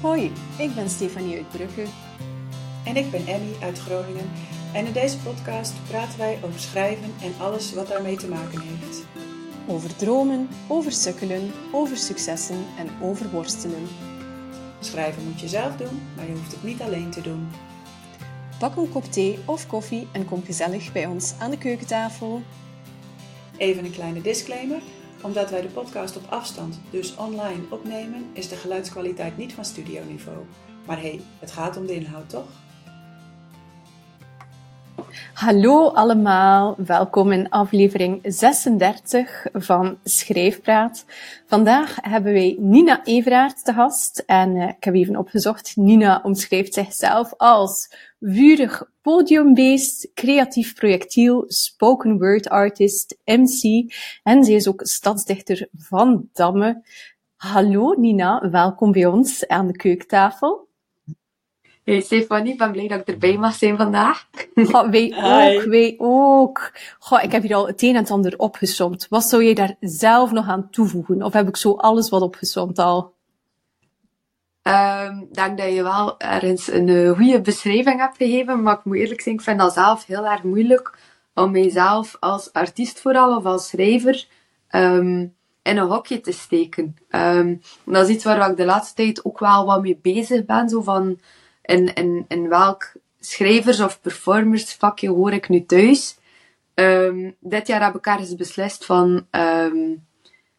Hoi, ik ben Stefanie uit Brugge. En ik ben Emmy uit Groningen. En in deze podcast praten wij over schrijven en alles wat daarmee te maken heeft. Over dromen, over sukkelen, over successen en over worstelen. Schrijven moet je zelf doen, maar je hoeft het niet alleen te doen. Pak een kop thee of koffie en kom gezellig bij ons aan de keukentafel. Even een kleine disclaimer. Omdat wij de podcast op afstand, dus online, opnemen, is de geluidskwaliteit niet van studioniveau. Maar hé, hey, het gaat om de inhoud toch? Hallo allemaal, welkom in aflevering 36 van Schrijfpraat. Vandaag hebben wij Nina Everaert te gast en uh, ik heb even opgezocht. Nina omschrijft zichzelf als vurig podiumbeest, creatief projectiel, spoken word artist, MC en ze is ook stadsdichter van Damme. Hallo Nina, welkom bij ons aan de keukentafel. Hey Stefanie, ik ben blij dat ik erbij mag zijn vandaag. Goh, wij ook, wij ook. Goh, ik heb hier al het een en het ander opgesomd. Wat zou je daar zelf nog aan toevoegen? Of heb ik zo alles wat opgesomd al? Um, ik denk dat je wel ergens een uh, goede beschrijving hebt gegeven, maar ik moet eerlijk zijn, ik vind dat zelf heel erg moeilijk om mijzelf als artiest vooral of als schrijver um, in een hokje te steken. Um, dat is iets waar ik de laatste tijd ook wel wat mee bezig ben, zo van in, in, in welk schrijvers- of performersvakje hoor ik nu thuis. Dit jaar heb ik ergens beslist van,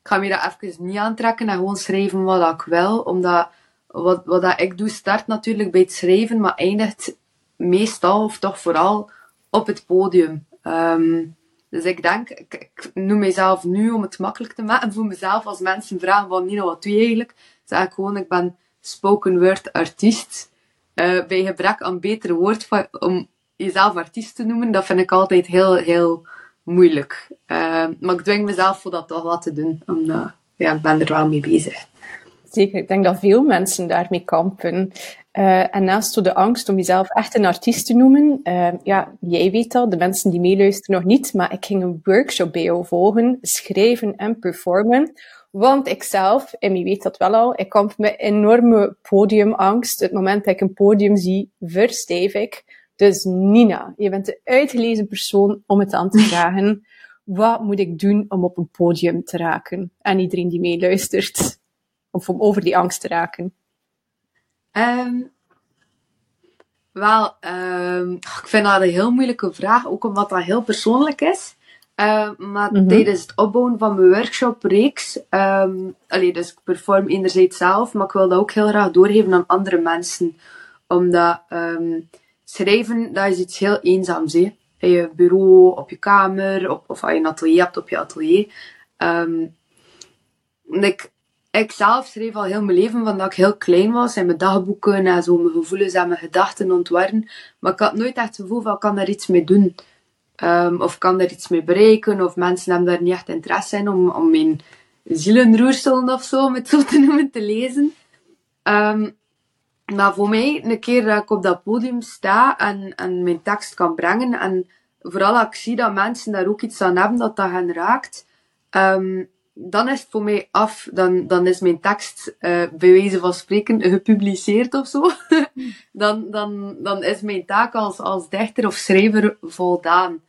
ik ga me dat even niet aantrekken en gewoon schrijven wat ik wil. Omdat wat, wat dat ik doe start natuurlijk bij het schrijven, maar eindigt meestal of toch vooral op het podium. Um, dus ik denk, ik, noem mezelf nu om het makkelijk te maken voor mezelf. Als mensen vragen van Nino, wat doe je eigenlijk? Zeg ik gewoon, ik ben spoken word artiest. Uh, bij gebrek aan betere woord om jezelf artiest te noemen, dat vind ik altijd heel, heel moeilijk. Uh, maar ik dwing mezelf voor dat toch wat te doen, omdat ja, ik ben er wel mee bezig. Zeker, ik denk dat veel mensen daarmee kampen. Uh, en naast de angst om jezelf echt een artiest te noemen, uh, ja, jij weet dat, de mensen die meeluisteren nog niet, maar ik ging een workshop bij jou volgen, schrijven en performen. Want ik zelf, en wie weet dat wel al, ik kamp met enorme podiumangst. Het moment dat ik een podium zie, verstijf ik. Dus Nina, je bent de uitgelezen persoon om het aan te vragen. Wat moet ik doen om op een podium te raken? En iedereen die meeluistert. Of om over die angst te raken. Um, wel, um, ik vind dat een heel moeilijke vraag, ook omdat dat heel persoonlijk is. Uh, maar mm-hmm. tijdens het opbouwen van mijn workshopreeks, um, allee, dus ik perform enerzijds zelf, maar ik wil dat ook heel graag doorgeven aan andere mensen. Omdat um, schrijven, dat is iets heel eenzaams. Hè? In je bureau, op je kamer, op, of als je een atelier hebt, op je atelier. Um, ik, ik zelf schreef al heel mijn leven van dat ik heel klein was en mijn dagboeken en zo mijn gevoelens en mijn gedachten ontwarren. Maar ik had nooit echt het gevoel van kan daar iets mee doen. Um, of kan daar iets mee bereiken, of mensen hebben daar niet echt interesse in om, om mijn zielenroerselen of zo, om het zo te noemen, te lezen. Um, maar voor mij, een keer dat ik op dat podium sta en, en mijn tekst kan brengen, en vooral als ik zie dat mensen daar ook iets aan hebben dat dat hen raakt, um, dan is het voor mij af. Dan, dan is mijn tekst, uh, bij wijze van spreken, gepubliceerd of zo. dan, dan, dan is mijn taak als, als dichter of schrijver voldaan.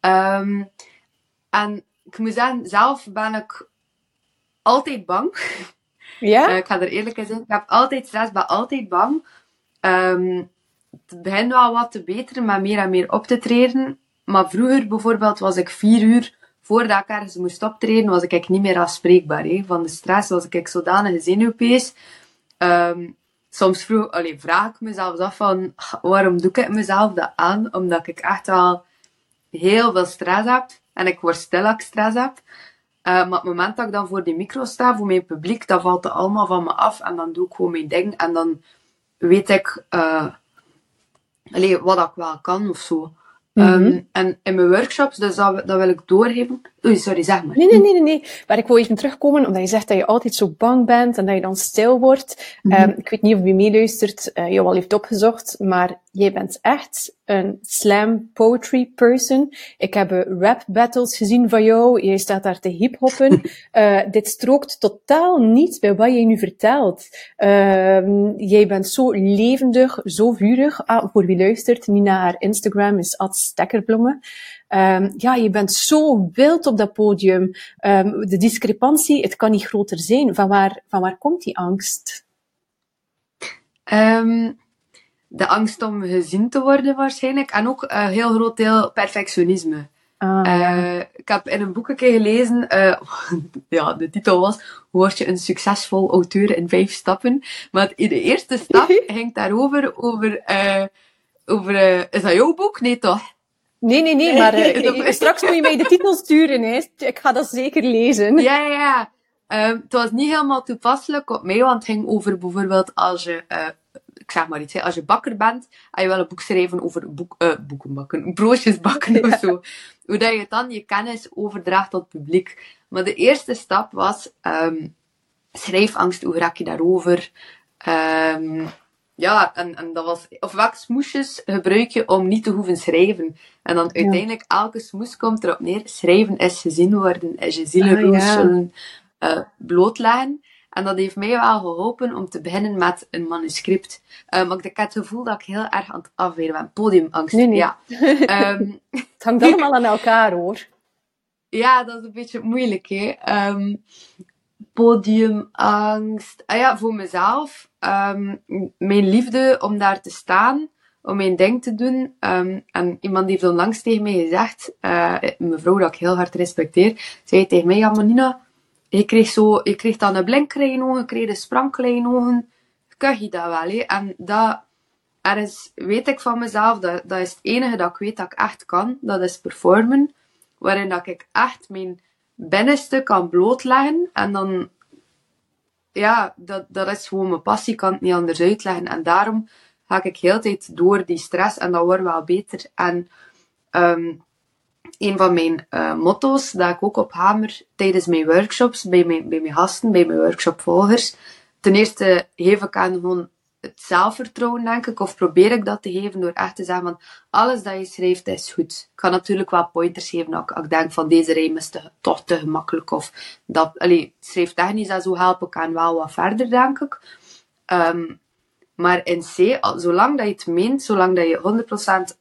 Um, en ik moet zeggen, zelf ben ik altijd bang. Ja? Uh, ik ga er eerlijk in zijn. Ik heb altijd stress, ben altijd bang. Um, het begint wel wat te beteren, maar meer en meer op te treden. Maar vroeger bijvoorbeeld was ik vier uur voordat ik ergens moest optreden, was ik niet meer afspreekbaar. Hè. Van de stress was ik zodanig zenuwpees. Um, soms vroeg, allee, vraag ik mezelf af van, waarom doe ik mezelf dat aan? Omdat ik echt wel heel veel stress heb. En ik word stil ik stress heb. Uh, maar op het moment dat ik dan voor die micro sta, voor mijn publiek, dan valt het allemaal van me af. En dan doe ik gewoon mijn ding. En dan weet ik uh, wat ik wel kan of zo. Mm -hmm. um, en in mijn workshops, dus dat, dat wil ik doorgeven. Sorry, zeg maar. Nee, nee, nee, nee, nee. Maar ik wil even terugkomen, omdat je zegt dat je altijd zo bang bent en dat je dan stil wordt. Mm -hmm. um, ik weet niet of wie meeluistert uh, jou al heeft opgezocht, maar jij bent echt een slam poetry person. Ik heb rap battles gezien van jou. Jij staat daar te hiphoppen. uh, dit strookt totaal niet bij wat jij nu vertelt. Uh, jij bent zo levendig, zo vurig. Ah, voor wie luistert, Nina, haar Instagram is at stekkerblommen. Um, ja, je bent zo wild op dat podium. Um, de discrepantie, het kan niet groter zijn. Van waar, van waar komt die angst? Um, de angst om gezien te worden waarschijnlijk. En ook een heel groot deel perfectionisme. Ah, uh, ik heb in een boek een keer gelezen, uh, ja, de titel was Hoe word je een succesvol auteur in vijf stappen? Maar de eerste stap ging daarover, over, uh, over is dat jouw boek? Nee toch? Nee, nee, nee, maar straks moet je mij de titel sturen. Hè. Ik ga dat zeker lezen. Ja, ja, ja. Um, het was niet helemaal toepasselijk op mij, want het ging over bijvoorbeeld als je ik zeg maar iets, hè, als je bakker bent en je wil een boek schrijven over boek, uh, boeken bakken, broodjes bakken ja. of zo. Hoe dat je dan je kennis overdraagt tot het publiek. Maar de eerste stap was um, schrijfangst, hoe raak je daarover? Um, ja, en, en dat was, of welke smoesjes gebruik je om niet te hoeven schrijven? En dan uiteindelijk, elke smoes komt erop neer, schrijven is gezien worden, is je zielenroos ah, ja. uh, blootleggen. En dat heeft mij wel geholpen om te beginnen met een manuscript. Um, maar ik heb het gevoel dat ik heel erg aan het afweren ben. Podiumangst. Nee, nee. Ja. Um, het hangt allemaal aan elkaar hoor. Ja, dat is een beetje moeilijk hè. Um, podiumangst. Ah ja, voor mezelf. mijn liefde om daar te staan. Om mijn ding te doen. en iemand heeft onlangs tegen mij gezegd. Uh, mevrouw dat ik heel hard respecteer. Zei tegen mij, ja Nina je kreeg, zo, je kreeg dan een blinker in je ogen, je kreeg een sprankel in je ogen. Je dat wel, hè? En dat, is, weet ik van mezelf, dat, dat is het enige dat ik weet dat ik echt kan. Dat is performen. Waarin dat ik echt mijn binnenste kan blootleggen. En dan, ja, dat, dat is gewoon mijn passie. Ik kan het niet anders uitleggen. En daarom ga ik heel tijd door die stress. En dat wordt wel beter. En um, een van mijn uh, motto's dat ik ook op hamer tijdens mijn workshops, bij mijn, bij mijn gasten, bij mijn workshopvolgers. Ten eerste geef ik aan gewoon het zelfvertrouwen, denk ik, of probeer ik dat te geven door echt te zeggen van alles dat je schrijft is goed. Ik kan natuurlijk wel pointers geven als ik, denk van deze rijm is toch te gemakkelijk of dat, allee, schrijftechnisch dat zo helpen kan wel wat verder, denk ik. Um, maar in C, zolang dat je het meent, zolang dat je 100%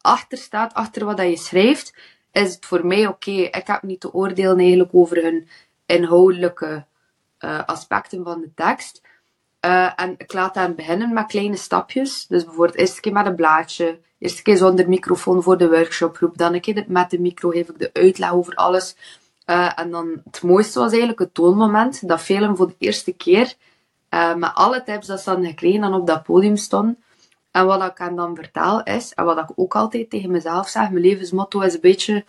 achter staat, achter wat dat je schrijft, is het voor mij oké. Ik heb niet te oordelen eigenlijk over hun inhoudelijke uh, aspecten van de tekst. Uh, en ik laat hen beginnen met kleine stapjes. Dus bijvoorbeeld eerst keer met een blaadje, eerst keer zonder microfoon voor de workshopgroep, dan een keer met de micro geef ik de uitleg over alles. Uh, en dan het mooiste was eigenlijk het toonmoment, dat velen voor de eerste keer met alle tips dat ze dan gekregen dan op dat podium stonden, en wat ik hen dan vertel is, en wat ik ook altijd tegen mezelf zeg, mijn levensmotto is een beetje,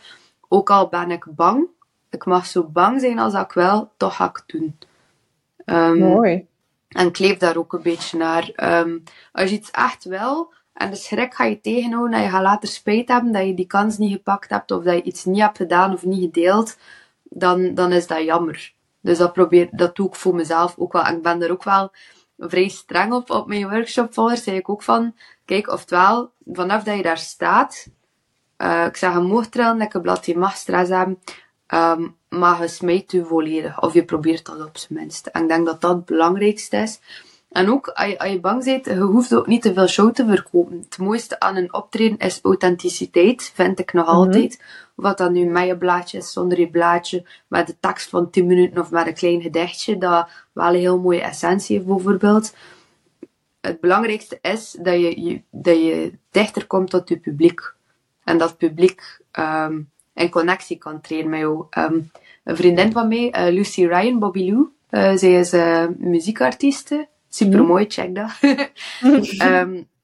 ook al ben ik bang, ik mag zo bang zijn als ik wil, toch ga ik het doen. Um, Mooi. En ik leef daar ook een beetje naar. Um, als je iets echt wil, en de schrik ga je tegenhouden, en je gaat later spijt hebben dat je die kans niet gepakt hebt, of dat je iets niet hebt gedaan of niet gedeeld, dan, dan is dat jammer. Dus dat, probeer, dat doe ik voor mezelf ook wel. En ik ben er ook wel vrij streng op. Op mijn workshopvolgers zei ik ook van, kijk, oftewel, vanaf dat je daar staat, uh, ik zeg, je mag trillen, je blad, je mag stress hebben, um, maar je smijt je volledig. Of je probeert dat op zijn minst. En ik denk dat dat het belangrijkste is. En ook, als je, als je bang bent, je hoeft ook niet te veel show te verkopen. Het mooiste aan een optreden is authenticiteit, vind ik nog altijd. Wat dan nu met je blaadje is, zonder je blaadje, met de tekst van 10 minuten of met een klein gedichtje, dat wel een heel mooie essentie heeft bijvoorbeeld. Het belangrijkste is dat je, je dat je dichter komt tot je publiek. En dat het publiek um, in connectie kan treden met jou. Um, een vriendin van mij, uh, Lucy Ryan, Bobby Lou, uh, zij is uh, muziekartieste. Super mooi, check dat. um,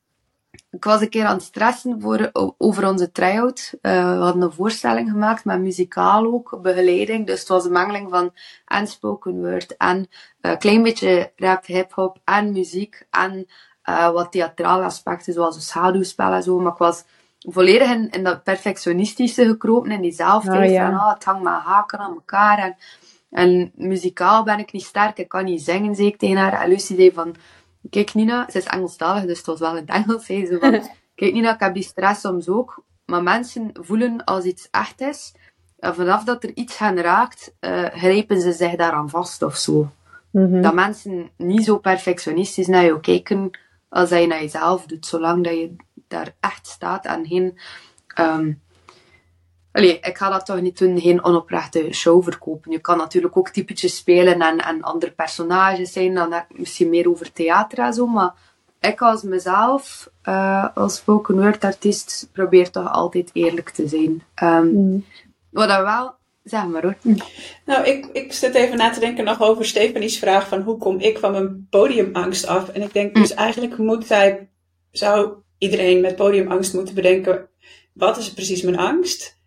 ik was een keer aan het stressen voor, over onze try-out. Uh, we hadden een voorstelling gemaakt met muzikaal ook, begeleiding. Dus het was een mengeling van en spoken word en een uh, klein beetje rap, hip-hop en muziek en uh, wat theatrale aspecten zoals een schaduwspel en zo. Maar ik was volledig in, in dat perfectionistische gekropen, in die zelfkijk oh, ja. van ah, het hangt maar haken aan elkaar. En, en muzikaal ben ik niet sterk, ik kan niet zingen, zei ik tegen haar. En Lucie zei van Kijk, Nina, ze is Engelstalig, dus het was wel in het Engels. Zei ze van, Kijk dat ik heb die stress soms ook, maar mensen voelen als iets echt is, en vanaf dat er iets hen raakt, uh, grijpen ze zich daaraan vast of zo. Mhm. Dat mensen niet zo perfectionistisch naar jou kijken als dat je naar jezelf doet, zolang dat je daar echt staat en geen. Um, Allee, ik ga dat toch niet doen, geen onoprechte show verkopen. Je kan natuurlijk ook typetjes spelen en, en andere personages zijn, dan misschien meer over theater en zo, maar ik als mezelf, uh, als spoken word artiest, probeer toch altijd eerlijk te zijn. Um, Wat dan wel, zeg maar hoor. Nou, ik, ik zit even na te denken nog over Stefanie's vraag van hoe kom ik van mijn podiumangst af? En ik denk dus eigenlijk moet zij, zou iedereen met podiumangst moeten bedenken, wat is precies mijn angst?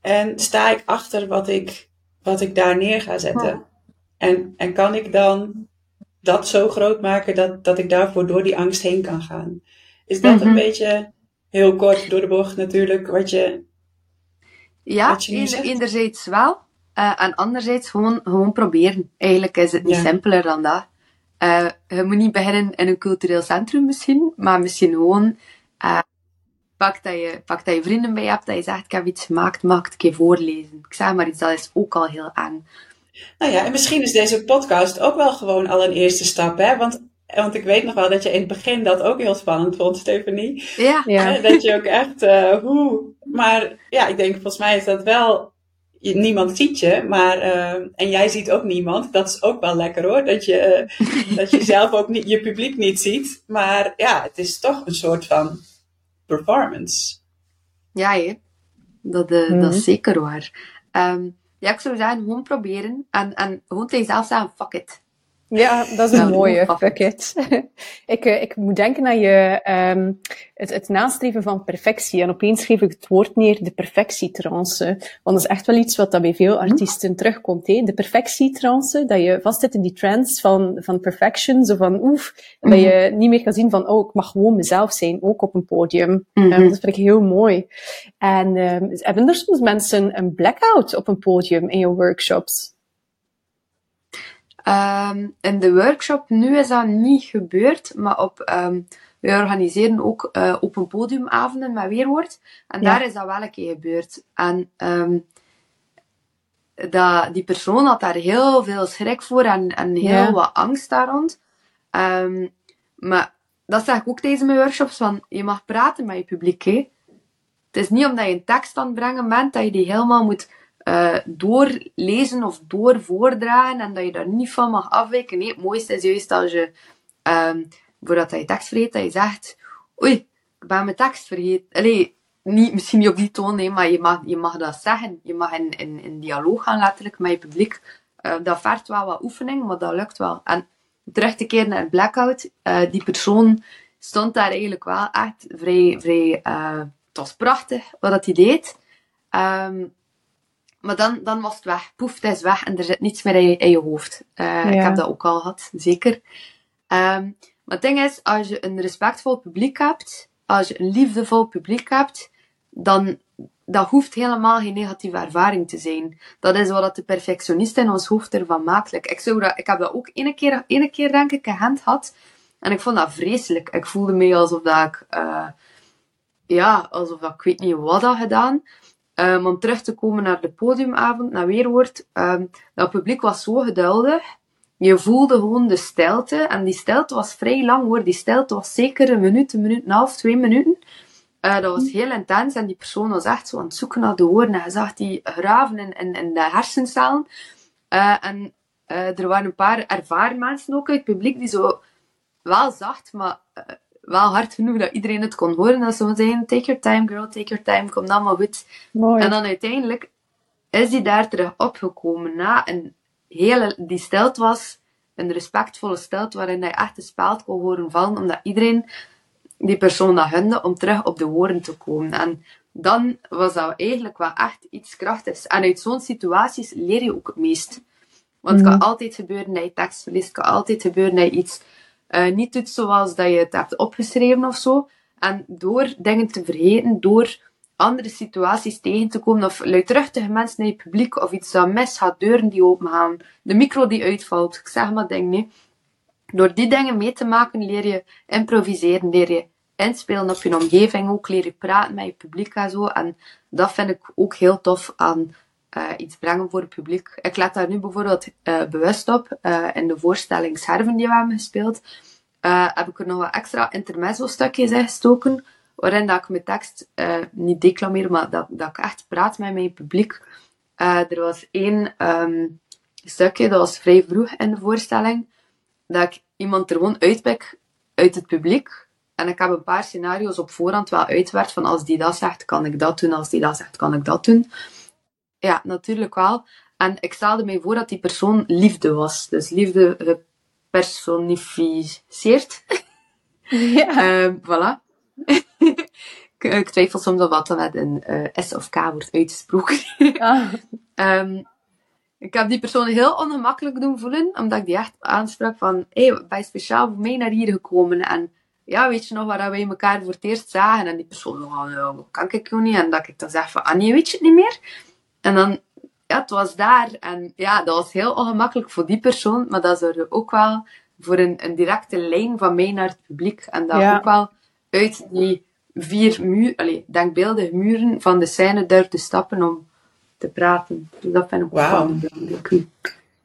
En sta ik achter wat ik, wat ik daar neer ga zetten? En, en kan ik dan dat zo groot maken dat, dat ik daarvoor door die angst heen kan gaan? Is dat een mhm. beetje heel kort door de bocht natuurlijk wat je. Ja, enerzijds wel. Uh, en anderzijds gewoon, gewoon proberen. Eigenlijk is het niet simpeler dan dat. Uh, je moet niet beginnen in een cultureel centrum misschien, maar misschien gewoon uh, pak dat, je, pak dat je vrienden bij hebt, dat je zegt, ik heb iets gemaakt, mag ik het een keer voorlezen. Ik zeg maar iets, dat is ook al heel eng. Nou ja, en misschien is deze podcast ook wel gewoon al een eerste stap, hè? Want, want ik weet nog wel dat je in het begin dat ook heel spannend vond, Stephanie. Ja. ja. Dat je ook echt, uh, hoe. Maar ja, ik denk, volgens mij is dat wel je, niemand ziet je, maar, uh, en jij ziet ook niemand. Dat is ook wel lekker hoor, dat je, uh, dat je zelf ook niet, je publiek niet ziet. Maar ja, het is toch een soort van performance. Ja, hè? Dat, uh, dat is mhm. zeker waar. Um, ja, ik zou zeggen, gewoon proberen en, en gewoon tegen jezelf zeggen, fuck it. Ja, dat is een mooie. Fuck it. ik, eh, ik moet denken aan je, um, het, het nastreven van perfectie. En opeens schreef ik het woord neer, de perfectietrance. Want dat is echt wel iets wat dat bij veel hm? artiesten terugkomt. Hè? De perfectietrance, dat je vast zit in die trance van, van perfection. Zo van, oef, dat je mhm. niet meer kan zien van, oh, ik mag gewoon mezelf zijn, ook op een podium. Mm -hmm. dat vind ik heel mooi. En um, hebben er soms mensen een blackout op een podium in je workshops? Um, in de workshop nu is dat niet gebeurd, maar op, um, we organiseren ook uh, open podiumavonden met Weerwoord. En daar is dat wel een keer gebeurd. En um, dat, die persoon had daar heel veel schrik voor en, en heel wat angst daar rond. Maar dat zeg ik ook tijdens mijn workshops, van je mag praten met je publiek. Hè. Het is niet omdat je een tekst aan het brengen bent, dat je die helemaal moet uh, doorlezen of doorvoordragen en dat je daar niet van mag afwijken. Nee, het mooiste is juist als je, um, voordat je tekst vergeet, dat je zegt, oei, ik ben mijn tekst vergeten. Allee, niet, misschien niet op die toon, nee, maar je mag, je mag dat zeggen. Je mag in, in, in dialoog gaan letterlijk met je publiek. Uh, dat vergt wel wat oefening, maar dat lukt wel. En terug te keren naar Blackout, uh, die persoon stond daar eigenlijk wel echt vrij, vrij het was prachtig wat dat hij deed. Um, maar dan, dan was het weg. Poef, het is weg en er zit niets meer in je, in je hoofd. Uh, Ik heb dat ook al gehad, zeker. Um, maar het ding is, als je een respectvol publiek hebt, als je een liefdevol publiek hebt, dan dat hoeft helemaal geen negatieve ervaring te zijn. Dat is wat de perfectionist in ons hoofd ervan maakt. Ik, zou dat, ik heb dat ook ene keer, ene keer denk ik, een hand had. En ik vond dat vreselijk. Ik voelde me alsof dat ik, uh, ja, alsof dat ik weet niet wat had gedaan. Um, om terug te komen naar de podiumavond, naar Weerwoord. Um, dat publiek was zo geduldig. Je voelde gewoon de stilte. En die stilte was vrij lang hoor. Die stilte was zeker een minuut, een minuut en een half, twee minuten. Uh, dat was heel intens. En die persoon was echt zo aan het zoeken naar de woorden. En je zag die graven in, in, in de hersencellen. Uh, en uh, er waren een paar ervaren mensen ook uit het publiek die zo wel zacht, maar wel hard genoeg dat iedereen het kon horen. Dat ze zeiden, take your time girl, take your time, komt allemaal goed. Mooi. En dan uiteindelijk is hij daar terug opgekomen na een hele, die stelt was, een respectvolle stelt waarin hij echt de speld kon horen vallen, omdat iedereen die persoon dat hunde om terug op de woorden te komen. En dan was dat eigenlijk wel echt iets krachtigs. En uit zo'n situaties leer je ook het meest. Want het kan mhm. altijd gebeuren dat je tekst verliest, het kan altijd gebeuren dat je iets uh, niet doet zoals dat je het hebt opgeschreven of zo. En door dingen te vergeten, door andere situaties tegen te komen, of luidruchtige mensen naar je publiek, of iets dat mis gaat, deuren die opengaan, de micro die uitvalt, ik zeg maar dingen, nee. Door die dingen mee te maken, leer je improviseren, leer je inspelen op je omgeving, ook leren praten met je publiek en zo. En dat vind ik ook heel tof aan uh, iets brengen voor het publiek. Ik let daar nu bijvoorbeeld uh, bewust op. Uh, in de voorstelling Scherven die we hebben gespeeld, heb ik er nog wat extra intermezzo-stukjes in gestoken, waarin dat ik mijn tekst niet declameer, maar dat, dat ik echt praat met mijn publiek. er was één um, stukje, dat was vrij vroeg in de voorstelling, dat ik iemand er gewoon uitpik uit het publiek. En ik heb een paar scenario's op voorhand wel uitgewerkt van als die dat zegt, kan ik dat doen. Als die dat zegt, kan ik dat doen. Ja, natuurlijk wel. En ik stelde mij voor dat die persoon liefde was. Dus liefde gepersonificeerd. Ja. um, voilà. ik, twijfel soms of wat met een uh, S of K wordt uitgesproken. ah. um, ik heb die persoon heel ongemakkelijk doen voelen, omdat ik die echt aansprak van, hé, hey, ben je speciaal voor mij naar hier gekomen? En ja, weet je nog waar wij elkaar voor het eerst zagen? En die persoon, oh, nou, kan ik jou niet? En dat ik dan zeg van, ah nee, weet je het niet meer? En dan, ja, het was daar. En ja, dat was heel ongemakkelijk voor die persoon, maar dat zorgde ook wel voor een, een directe lijn van mij naar het publiek. En dat ook wel uit die vier muur, allez, denkbeeldige muren van de scène durfde stappen om te praten. Dus dat vind ik wow. wel belangrijk.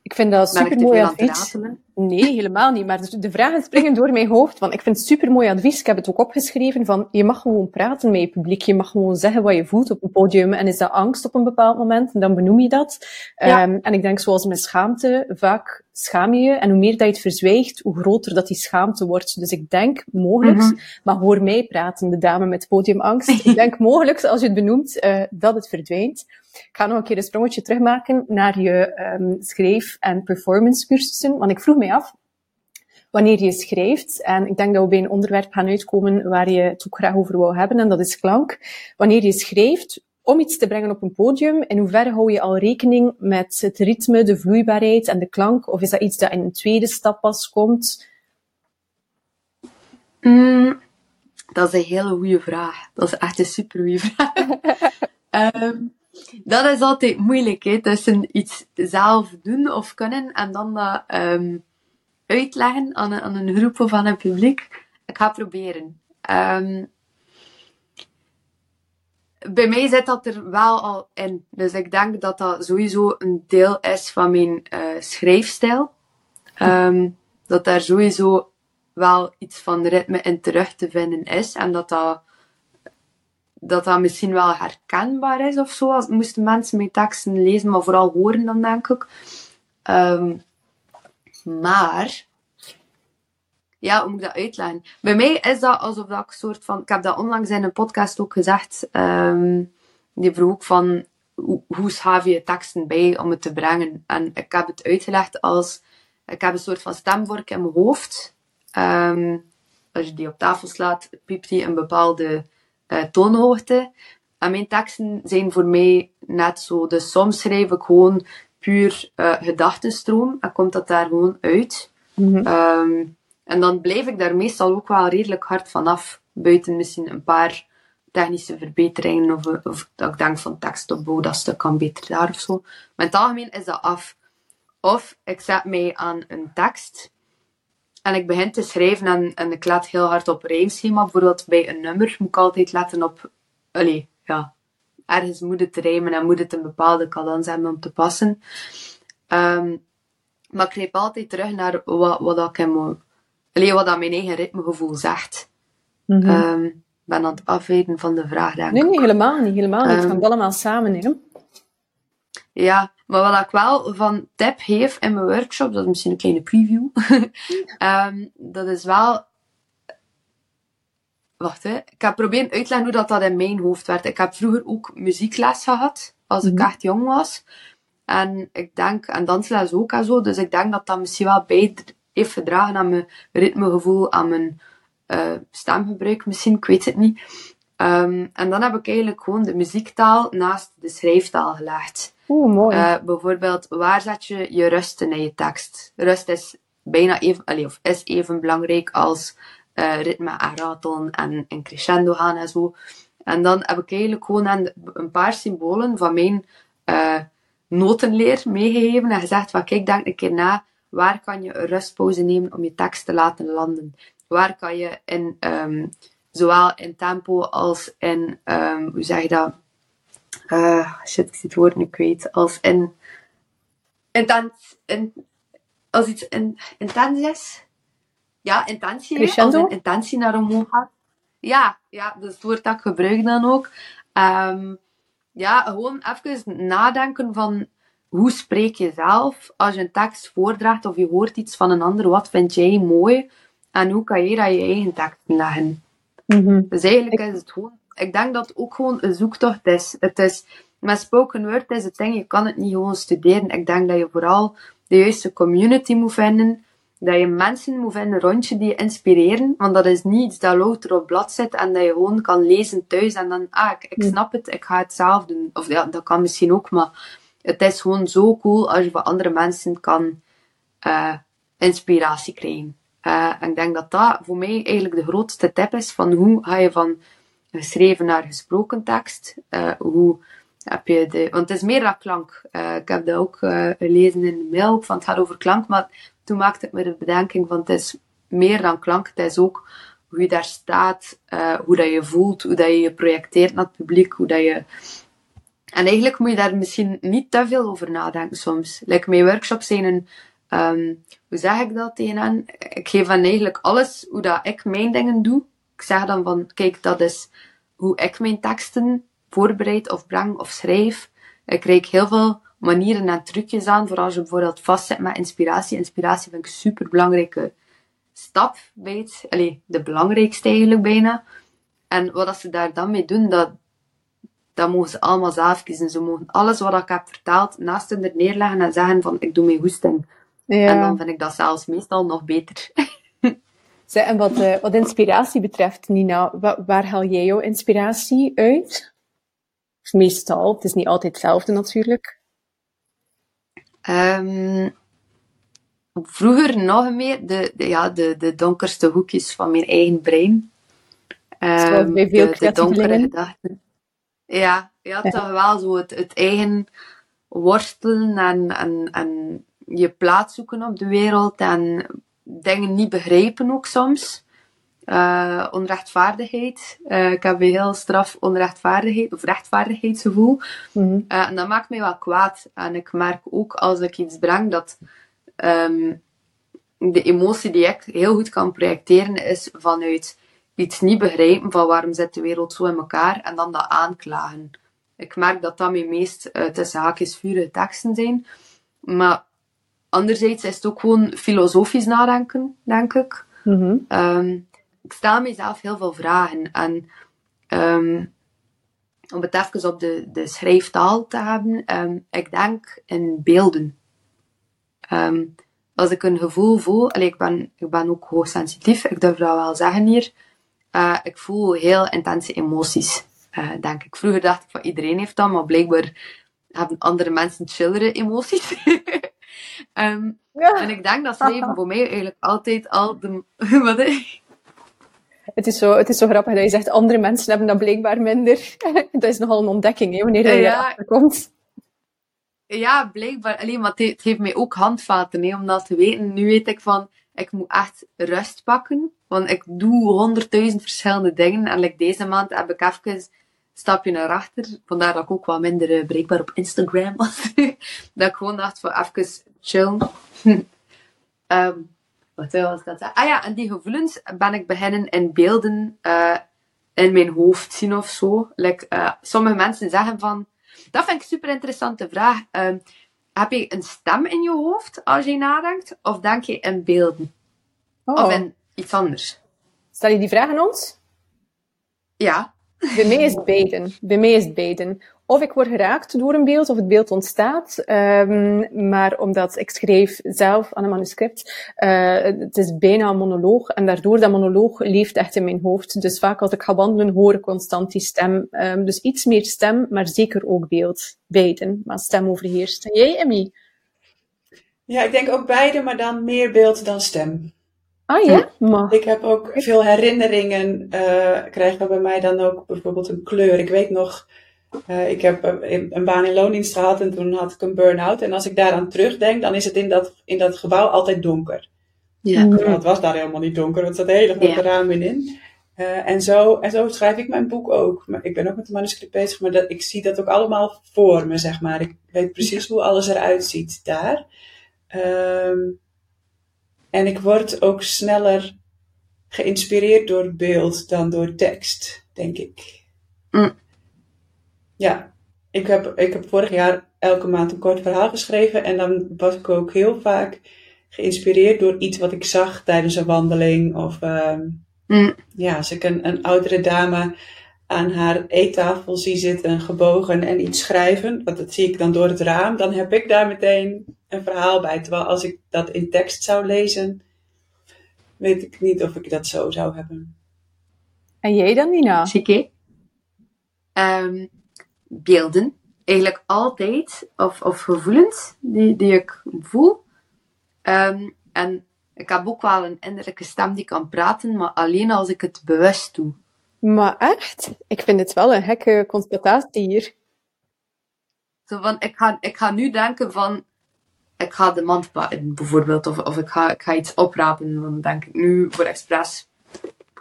Ik vind dat super mooi advies. Nee, helemaal niet. Maar de vragen springen door mijn hoofd. Want ik vind het super mooi advies. Ik heb het ook opgeschreven van je mag gewoon praten met je publiek. Je mag gewoon zeggen wat je voelt op een podium. En is dat angst op een bepaald moment? En dan benoem je dat. Ja. Um, en ik denk zoals met schaamte, vaak schaam je je. En hoe meer dat je het verzwijgt, hoe groter dat die schaamte wordt. Dus ik denk mogelijk, -hmm. maar hoor mij praten, de dame met podiumangst. ik denk mogelijk, als je het benoemt, uh, dat het verdwijnt. Ik ga nog een keer een sprongetje terugmaken naar je um, schreef- en performance cursussen. Want ik vroeg af, wanneer je schrijft, en ik denk dat we bij een onderwerp gaan uitkomen waar je het ook graag over wou hebben, en dat is klank. Wanneer je schrijft, om iets te brengen op een podium, in hoeverre hou je al rekening met het ritme, de vloeibaarheid en de klank? Of is dat iets dat in een tweede stap pas komt? Mm, dat is een hele goede vraag. Dat is echt een super goede vraag. um, dat is altijd moeilijk, hè? tussen iets zelf doen of kunnen en dan dat um, uitleggen aan een, aan een groep aan een publiek. Ik ga proberen. Um, bij mij zit dat er wel al in. Dus ik denk dat dat sowieso een deel is van mijn uh, schrijfstijl. Um, dat daar sowieso wel iets van ritme in terug te vinden is. En dat dat dat dat misschien wel herkenbaar is of zo. Als moesten mensen mijn teksten lezen, maar vooral horen dan, denk ik. Um, maar, ja, hoe moet ik dat uitleggen? Bij mij is dat alsof dat ik soort van... Ik heb dat onlangs in een podcast ook gezegd. Um, die vroeg van, hoe, hoe schaaf je teksten bij om het te brengen? En ik heb het uitgelegd als... Ik heb een soort van stemvork in mijn hoofd. Um, als je die op tafel slaat, piept die een bepaalde uh, toonhoogte. En mijn teksten zijn voor mij net zo. Dus soms schrijf ik gewoon puur uh, gedachtenstroom en komt dat daar gewoon uit. Mm um, en dan blijf ik daar meestal ook wel redelijk hard vanaf. Buiten misschien een paar technische verbeteringen of, of dat ik denk van tekstopbouw, dat stuk kan beter daar of zo. Maar in het algemeen is dat af. Of ik zet mij aan een tekst en ik begin te schrijven en, en ik let heel hard op rijmschema. Bijvoorbeeld bij een nummer moet ik altijd letten op... Allee, ja. Ergens moet het rijmen en moet het een bepaalde cadans hebben om te passen. Um, maar ik grijp altijd terug naar wat, wat ik hem... Allee, wat dat mijn eigen ritmegevoel zegt. Mm -hmm. um, ben aan het afwijden van de vraag, denk nee, helemaal niet. Helemaal niet. Het gaat allemaal samen, hè? Ja, maar wat ik wel van tip geef in mijn workshop, dat is misschien een kleine preview. um, dat is wel. Wacht, hè. ik heb proberen uitleggen hoe dat, dat in mijn hoofd werd. Ik heb vroeger ook muziekles gehad, als ik mm echt jong was. En ik denk, en dansles ook en zo. Dus ik denk dat dat misschien wel bij heeft gedragen aan mijn ritmegevoel, aan mijn uh, stemgebruik misschien, ik weet het niet. Um, en dan heb ik eigenlijk gewoon de muziektaal naast de schrijftaal gelegd. Oeh, mooi. Uh, bijvoorbeeld, waar zet je je rust in je tekst? Rust is bijna even, allee, of is even belangrijk als uh, ritme en en in crescendo gaan en zo. En dan heb ik eigenlijk gewoon een paar symbolen van mijn uh, notenleer meegegeven en gezegd van kijk, denk een keer na, waar kan je een rustpauze nemen om je tekst te laten landen? Waar kan je in um, zowel in tempo als in, um, hoe zeg je dat? Uh, shit, ik zie het woord nu kwijt. Als in, intens, in, als iets in, intens is. Ja, intentie. Crescendo? Als een intentie naar omhoog gaat. Ja, ja, dus het woord dat ik gebruik dan ook. Um, ja, gewoon even nadenken van hoe spreek je zelf als je een tekst voordraagt of je hoort iets van een ander. Wat vind jij mooi? En hoe kan je dat je eigen tekst leggen? Mm Dus eigenlijk is het gewoon... Ik denk dat het ook gewoon een zoektocht is. Het is... Met spoken word is het ding, je kan het niet gewoon studeren. Ik denk dat je vooral de juiste community moet vinden. Dat je mensen moet vinden rond je die je inspireren. Want dat is niet iets dat louter op blad zit en dat je gewoon kan lezen thuis en dan, ah, ik, ik snap het, ik ga het zelf doen. Of ja, dat kan misschien ook, maar het is gewoon zo cool als je van andere mensen kan uh, inspiratie krijgen. Uh, en ik denk dat dat voor mij eigenlijk de grootste tip is van hoe ga je van geschreven naar gesproken tekst. Uh, hoe heb je de, want het is meer dan klank. ik heb dat ook gelezen in de mail, van het gaat over klank, maar toen maakte ik me de bedenking van het is meer dan klank, het is ook hoe je daar staat, hoe dat je voelt, hoe dat je je projecteert naar het publiek, hoe dat je en eigenlijk moet je daar misschien niet te veel over nadenken soms. Like mijn workshops zijn een, um, hoe zeg ik dat tegen hen? Ik geef hen eigenlijk alles hoe dat ik mijn dingen doe. Ik zeg dan van, kijk, dat is hoe ik mijn teksten voorbereid of breng of schrijf. Ik krijg heel veel manieren en trucjes aan voor als je bijvoorbeeld vastzit met inspiratie. Inspiratie vind ik een super belangrijke stap bij het, allee, de belangrijkste eigenlijk bijna. En wat ze daar dan mee doen, dat, dat mogen ze allemaal zelf kiezen. Ze mogen alles wat ik heb verteld naast hun er neerleggen en zeggen van ik doe mijn hoesting. Ja. En dan vind ik dat zelfs meestal nog beter. en wat, uh, wat inspiratie betreft, Nina, waar, waar haal jij jouw inspiratie uit? Meestal, het is niet altijd hetzelfde natuurlijk. Um, vroeger nog meer de, de, ja, de, de donkerste hoekjes van mijn eigen brein. Um, bij veel de, de donkere gedachten. Ja, ja, toch wel zo het, het eigen worstelen en, en, en je plaats zoeken op de wereld en dingen niet begrijpen ook soms. Uh, onrechtvaardigheid. Uh, ik heb een heel straf onrechtvaardigheid of rechtvaardigheidsgevoel. Mm uh, en dat maakt mij wel kwaad. En ik merk ook als ik iets breng dat um, de emotie die ik heel goed kan projecteren is vanuit iets niet begrijpen van waarom zit de wereld zo in elkaar en dan dat aanklagen. Ik merk dat dat mijn meest tussen haakjes vurige teksten zijn. Maar anderzijds is het ook gewoon filosofisch nadenken, denk ik. Mm um, ik stel mezelf heel veel vragen. En um, om het even op de, de schrijftaal te hebben, um, ik denk in beelden. als ik een gevoel voel, allee, ik, ben, ik ben ook hoogsensitief, ik durf dat wel zeggen hier. Uh, ik voel heel intense emoties, uh, denk ik. Vroeger dacht ik van iedereen heeft dat, maar blijkbaar hebben andere mensen chillere emoties. um, ja. En ik denk dat schrijven voor mij eigenlijk altijd al de... Wat het is, zo, het is zo grappig dat je zegt, andere mensen hebben dat blijkbaar minder. dat is nogal een ontdekking, hè, wanneer je ja. erachter komt. Ja, blijkbaar. Alleen, maar het, heeft mij ook handvaten, hè, om dat te weten. Nu weet ik van, ik moet echt rust pakken. Want ik doe honderdduizend verschillende dingen. En like deze maand heb ik even een stapje naar achter. Vandaar dat ik ook wat minder uh, bereikbaar op Instagram was. dat ik gewoon dacht van even chillen. um, wat was ik dat zeggen? Ah ja, en die gevoelens ben ik beginnen in beelden uh, in mijn hoofd zien of zo. Like, uh, sommige mensen zeggen van... Dat vind ik een super interessante vraag. Um, heb je een stem in je hoofd als je nadenkt? Of denk je in beelden? Oh. Of in iets anders? Stel je die vraag aan ons? Ja. Bij mij is het beiden. Bij mij is het beiden. Of ik word geraakt door een beeld, of het beeld ontstaat. Um, maar omdat ik schreef zelf aan een manuscript, uh, het is bijna een monoloog. En daardoor, dat monoloog leeft echt in mijn hoofd. Dus vaak als ik ga wandelen, hoor ik constant die stem. Um, dus iets meer stem, maar zeker ook beeld. Beiden. Maar stem overheerst. En jij, Emmy? Ja, ik denk ook beide, maar dan meer beeld dan stem. Ah ja? Maar... Ik heb ook veel herinneringen, uh, krijgen bij mij dan ook bijvoorbeeld een kleur. Ik weet nog, uh, ik heb een, een baan in loondienst gehad en toen had ik een burn-out. En als ik daaraan terugdenk, dan is het in dat, in dat gebouw altijd donker. Ja. het was daar helemaal niet donker, want er zaten hele grote ja. ramen in. Uh, en, zo, en zo schrijf ik mijn boek ook. Maar ik ben ook met het manuscript bezig, maar dat, ik zie dat ook allemaal voor me, zeg maar. Ik weet precies hoe alles eruit ziet daar. Um, en ik word ook sneller geïnspireerd door beeld dan door tekst, denk ik. Mm. Ja, ik heb, ik heb vorig jaar elke maand een kort verhaal geschreven. En dan was ik ook heel vaak geïnspireerd door iets wat ik zag tijdens een wandeling. Of um, mm. ja, als ik een, een oudere dame aan haar eettafel zie zitten, gebogen en iets schrijven, want dat zie ik dan door het raam, dan heb ik daar meteen een verhaal bij. Terwijl als ik dat in tekst zou lezen, weet ik niet of ik dat zo zou hebben. En jij dan, Nina? Zeker. Um, beelden. Eigenlijk altijd. Of, of gevoelens die, die ik voel. Um, en ik heb ook wel een innerlijke stem die kan praten, maar alleen als ik het bewust doe. Maar echt? Ik vind het wel een gekke constatatie hier. Zo van, ik ga, ik ga nu denken van, ik ga de mand pakken, bijvoorbeeld. Of, of ik, ga, ik ga iets oprapen. Dan denk ik nu voor expres.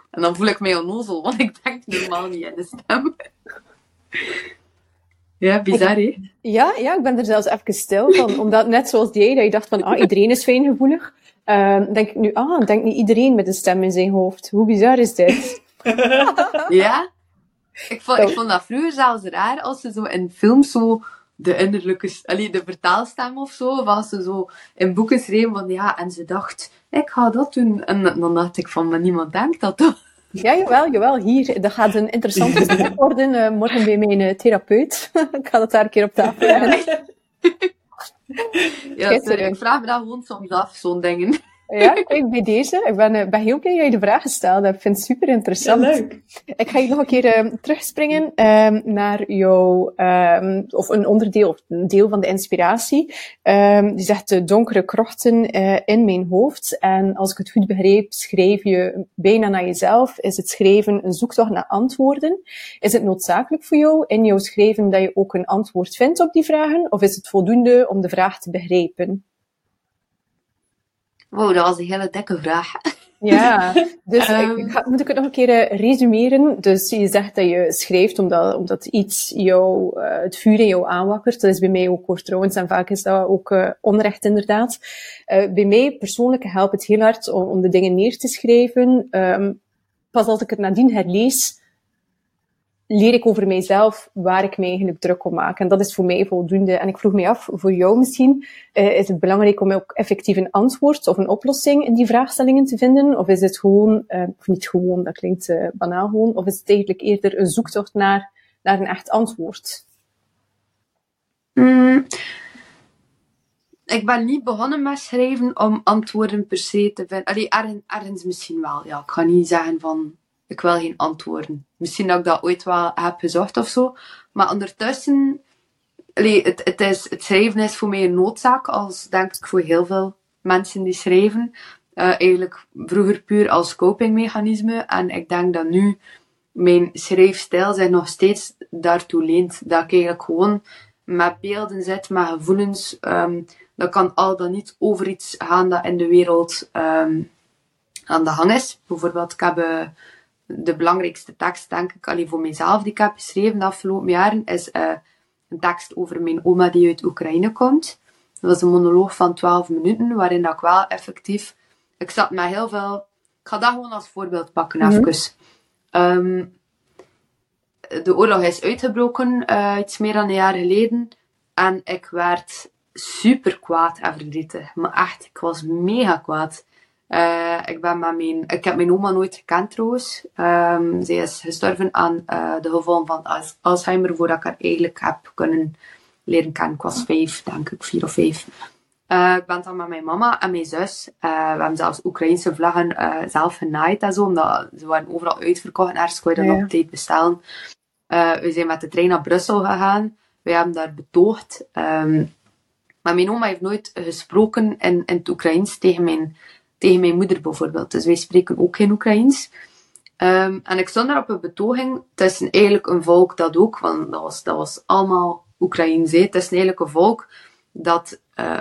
En dan voel ik mij onnozel, want ik denk normaal niet in de stem. Ja, bizar hè? Ja, ja, ik ben er zelfs even stil van. Omdat net zoals jij, dat je dacht van, ah, iedereen is fijngevoelig. Uh, denk ik nu, ah, denk niet iedereen met een stem in zijn hoofd. Hoe bizar is dit? ja? Ik vond, ik vond dat vroeger zelfs raar als ze zo in films zo de innerlijke, allee, de vertaalstem of zo. Of als ze zo in boeken schreven van ja, en ze dacht, ik ga dat doen. En dan dacht ik van, maar niemand denkt dat toch? Ja, jawel, jawel. Hier, dat gaat een interessant gesprek worden. Uh, morgen bij mijn uh, therapeut. ik ga dat daar een keer op tafel leggen. ja, ik vraag me dat gewoon soms af, zo'n dingen. Ja, kijk, bij deze. Ik ben, eh, ben heel blij dat je de vraag gesteld hebt. Ik vind het super interessant. leuk. Ik ga je nog een keer um, terugspringen um, naar jouw, um, of een onderdeel, of een deel van de inspiratie. Die zegt de donkere krochten uh, in mijn hoofd. En als ik het goed begreep, schreef je bijna naar jezelf. Is het schrijven een zoektocht naar antwoorden? Is het noodzakelijk voor jou in jouw schrijven dat je ook een antwoord vindt op die vragen? Of is het voldoende om de vraag te begrijpen? Wow, dat was een hele dikke vraag. Ja, dus um, ik, moet ik het nog een keer uh, resumeren? Dus je zegt dat je schrijft omdat, omdat iets jou, uh, het vuur in jou aanwakkert. Dat is bij mij ook hoor trouwens, en vaak is dat ook uh, onrecht inderdaad. bij mij persoonlijk helpt het heel hard om, om de dingen neer te schrijven. Um, pas als ik het nadien herlees, leer ik over mijzelf waar ik me eigenlijk druk om maak. En dat is voor mij voldoende. En ik vroeg me af, voor jou misschien, uh, is het belangrijk om ook effectief een antwoord of een oplossing in die vraagstellingen te vinden? Of is het gewoon, uh, of niet gewoon, dat klinkt uh, banaal gewoon, of is het eigenlijk eerder een zoektocht naar, naar een echt antwoord? Mm. Ik ben niet begonnen met schrijven om antwoorden per se te vinden. Allee, ergens, ergens misschien wel. Ja, ik ga niet zeggen van ik wil geen antwoorden. Misschien dat ik dat ooit wel heb gezocht of zo. Maar ondertussen, allee, het, het, is, het schrijven is voor mij een noodzaak, als denk ik voor heel veel mensen die schrijven. Uh, eigenlijk vroeger puur als copingmechanisme. En ik denk dat nu mijn schrijfstijl zich nog steeds daartoe leent. Dat ik eigenlijk gewoon met beelden zit, met gevoelens. Um, dat kan al dan niet over iets gaan dat in de wereld um, aan de hang is. Bijvoorbeeld, ik heb de belangrijkste tekst, denk ik, alleen voor mezelf die ik heb geschreven de afgelopen jaren, is uh, een tekst over mijn oma die uit Oekraïne komt. Dat was een monoloog van 12 minuten, waarin dat ik wel effectief... Ik zat met heel veel... Ik ga dat gewoon als voorbeeld pakken, mm -hmm. even. Um, de oorlog is uitgebroken, uh, iets meer dan een jaar geleden. En ik werd super kwaad en verdrietig. Maar echt, ik was mega kwaad. Uh, ik, ben met mijn, ik heb mijn oma nooit gekend trouwens. Um, zij is gestorven aan uh, de gevolgen van Alzheimer voordat ik haar eigenlijk heb kunnen leren kennen. Ik was vijf, denk ik, vier of vijf. Uh, ik ben dan met mijn mama en mijn zus. we hebben zelfs Oekraïnse vlaggen zelf genaaid en zo, omdat ze waren overal uitverkocht. Ergens kon je dat ja. nog op tijd bestellen. we zijn met de trein naar Brussel gegaan. We hebben daar betoogd. Um, maar mijn oma heeft nooit gesproken in, in het Oekraïens tegen mijn tegen mijn moeder bijvoorbeeld. Dus wij spreken ook geen Oekraïens. Um, en ik stond daar op een betoging. Het is eigenlijk een volk dat ook, want dat was, dat was allemaal Oekraïens. Het is eigenlijk een volk dat, uh,